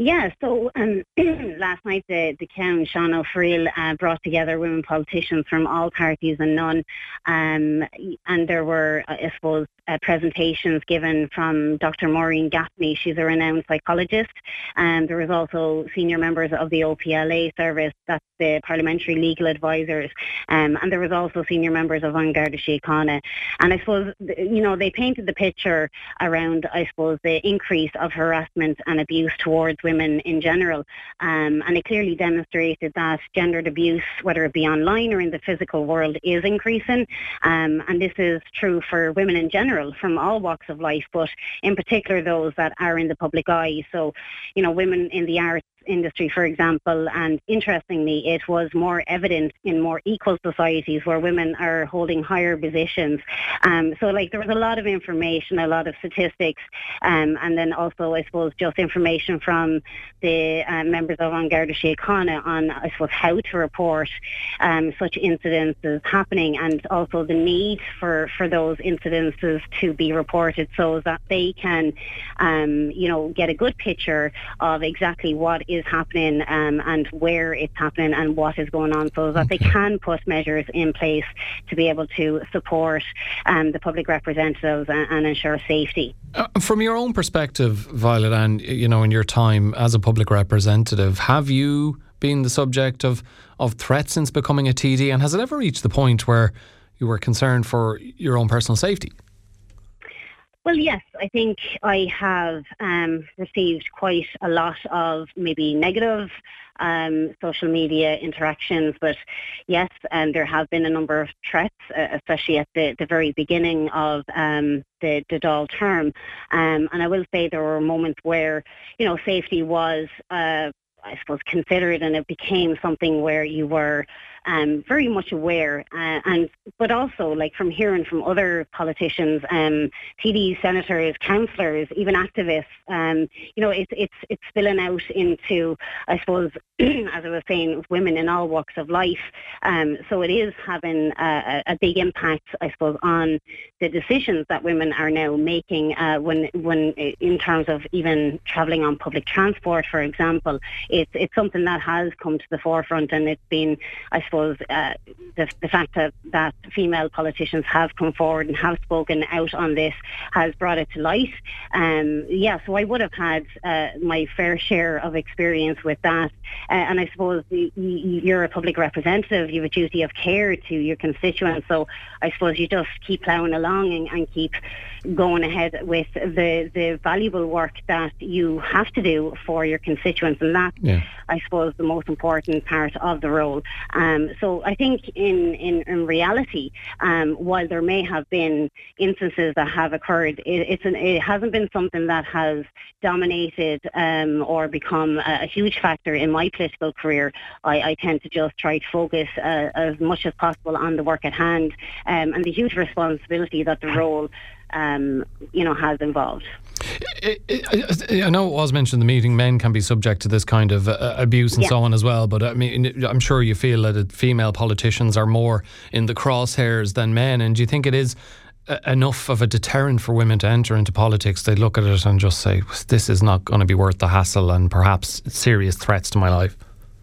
Yeah, so um, last night the, the Count, Sean Ó Fearghaíl, uh, brought together women politicians from all parties and none. Um, and there were, I suppose, uh, presentations given from Dr. Maureen Gaffney. She's a renowned psychologist. And there was also senior members of the OPLA service, that's the Parliamentary Legal Advisors. Um, and there was also senior members of An Garda Síochána. And I suppose, you know, they painted the picture around, I suppose, the increase of harassment and abuse towards women in general. Um, and it clearly demonstrated that gendered abuse, whether it be online or in the physical world, is increasing. Um, and this is true for women in general from all walks of life, but in particular those that are in the public eye. So, you know, women in the arts industry, for example, and interestingly, it was more evident in more equal societies where women are holding higher positions. Um, so, like, there was a lot of information, a lot of statistics, um, and then also, I suppose, just information from the uh, members of An Síochána on, I suppose, how to report um, such incidences happening, and also the need for for those incidences to be reported so that they can, um, you know, get a good picture of exactly what is happening um, and where it's happening and what is going on so that okay. they can put measures in place to be able to support um, the public representatives and, and ensure safety. Uh, from your own perspective, Violet, and you know, in your time as a public representative, have you been the subject of, of threats since becoming a TD and has it ever reached the point where you were concerned for your own personal safety? Well, yes, I think I have um, received quite a lot of maybe negative um, social media interactions, but yes, um, there have been a number of threats, uh, especially at the, the very beginning of um, the, the Dáil term. Um, and I will say there were moments where, you know, safety was, uh, I suppose, considered and it became something where you were um, very much aware, uh, and but also like from hearing from other politicians, um, TDs, senators, councillors, even activists, um, you know, it's it's it's spilling out into, I suppose, as I was saying, women in all walks of life. Um, so it is having a, a, big impact, I suppose, on the decisions that women are now making uh, when when in terms of even travelling on public transport, for example. It's it's something that has come to the forefront, and it's been, I suppose, uh, the, the fact that, that female politicians have come forward and have spoken out on this has brought it to light. Um, yeah, so I would have had uh, my fair share of experience with that. Uh, and I suppose you're a public representative, you have a duty of care to your constituents. So I suppose you just keep ploughing along and, and keep going ahead with the, the valuable work that you have to do for your constituents. And that's, yeah. I suppose, the most important part of the role. Um, so I think in, in, in reality, um, while there may have been instances that have occurred, it, it's an, it hasn't been something that has dominated um, or become a, a, huge factor in my political career. I, I tend to just try to focus uh, as much as possible on the work at hand um, and the huge responsibility that the role um, you know, has involved. I know it was mentioned in the meeting, men can be subject to this kind of uh, abuse and yeah. so on as well. But I mean, I'm sure you feel that female politicians are more in the crosshairs than men. And do you think it is uh, enough of a deterrent for women to enter into politics? They look at it and just say, this is not going to be worth the hassle and perhaps serious threats to my life.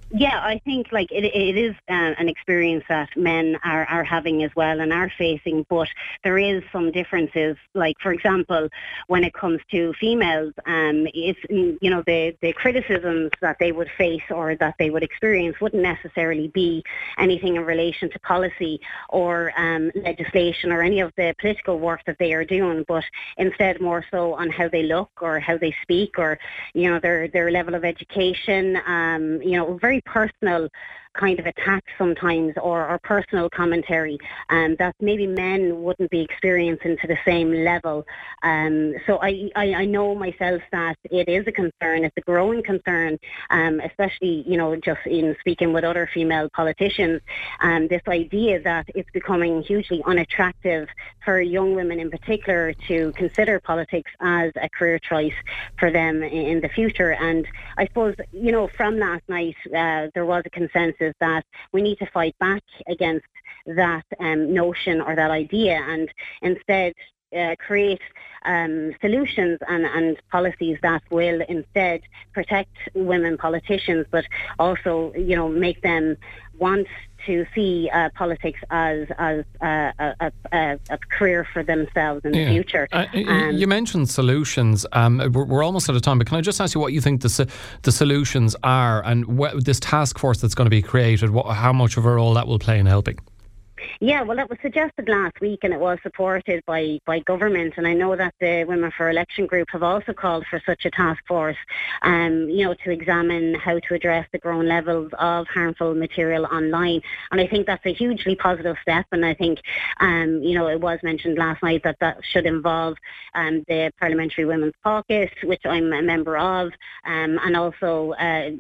Yeah, I think like it, it is uh, an experience that men are, are having as well and are facing, but there is some differences. Like for example, when it comes to females, um, it's you know the the criticisms that they would face or that they would experience wouldn't necessarily be anything in relation to policy or um, legislation or any of the political work that they are doing, but instead more so on how they look or how they speak or you know their their level of education. Um, you know, very personal kind of attacks sometimes or, or personal commentary um, that maybe men wouldn't be experiencing to the same level. Um, so I, I, I, know myself that it is a concern, it's a growing concern, um, especially, you know, just in speaking with other female politicians, um, this idea that it's becoming hugely unattractive for young women in particular to consider politics as a career choice for them in the future. And I suppose, you know, from last night, uh, there was a consensus is that we need to fight back against that um, notion or that idea. And instead uh, create um, solutions and, and policies that will instead protect women politicians, but also, you know, make them want to see uh, politics as as uh, a, a, a, career for themselves in yeah. the future. Uh, um, you mentioned solutions. Um, we're, we're, almost out of time, but can I just ask you what you think the the solutions are, and what, this task force that's going to be created, what, how much of a role that will play in helping? Yeah, well, it was suggested last week and it was supported by, by government. And I know that the Women for Election group have also called for such a task force, um, you know, to examine how to address the growing levels of harmful material online. And I think that's a hugely positive step. And I think, um, you know, it was mentioned last night that that should involve um, the Parliamentary Women's Caucus, which I'm a member of, um, and also uh,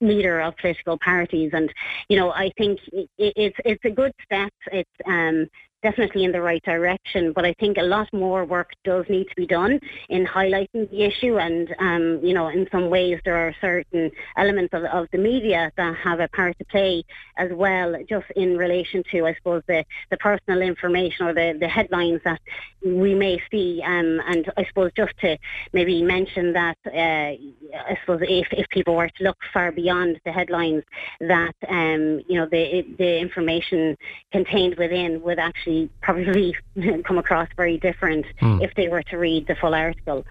leader of political parties. And, you know, I think it, it's, it's a good step. It it's um, definitely in the right direction. But I think a lot more work does need to be done in highlighting the issue. And, um, you know, in some ways there are certain elements of, of the media that have a part to play as well, just in relation to, I suppose, the, the personal information or the, the headlines that we may see. Um, and I suppose just to maybe mention that, uh, I suppose if, if people were to look far beyond the headlines, that, um, you know, the, the information contained within would actually probably come across very different mm. if they were to read the full article.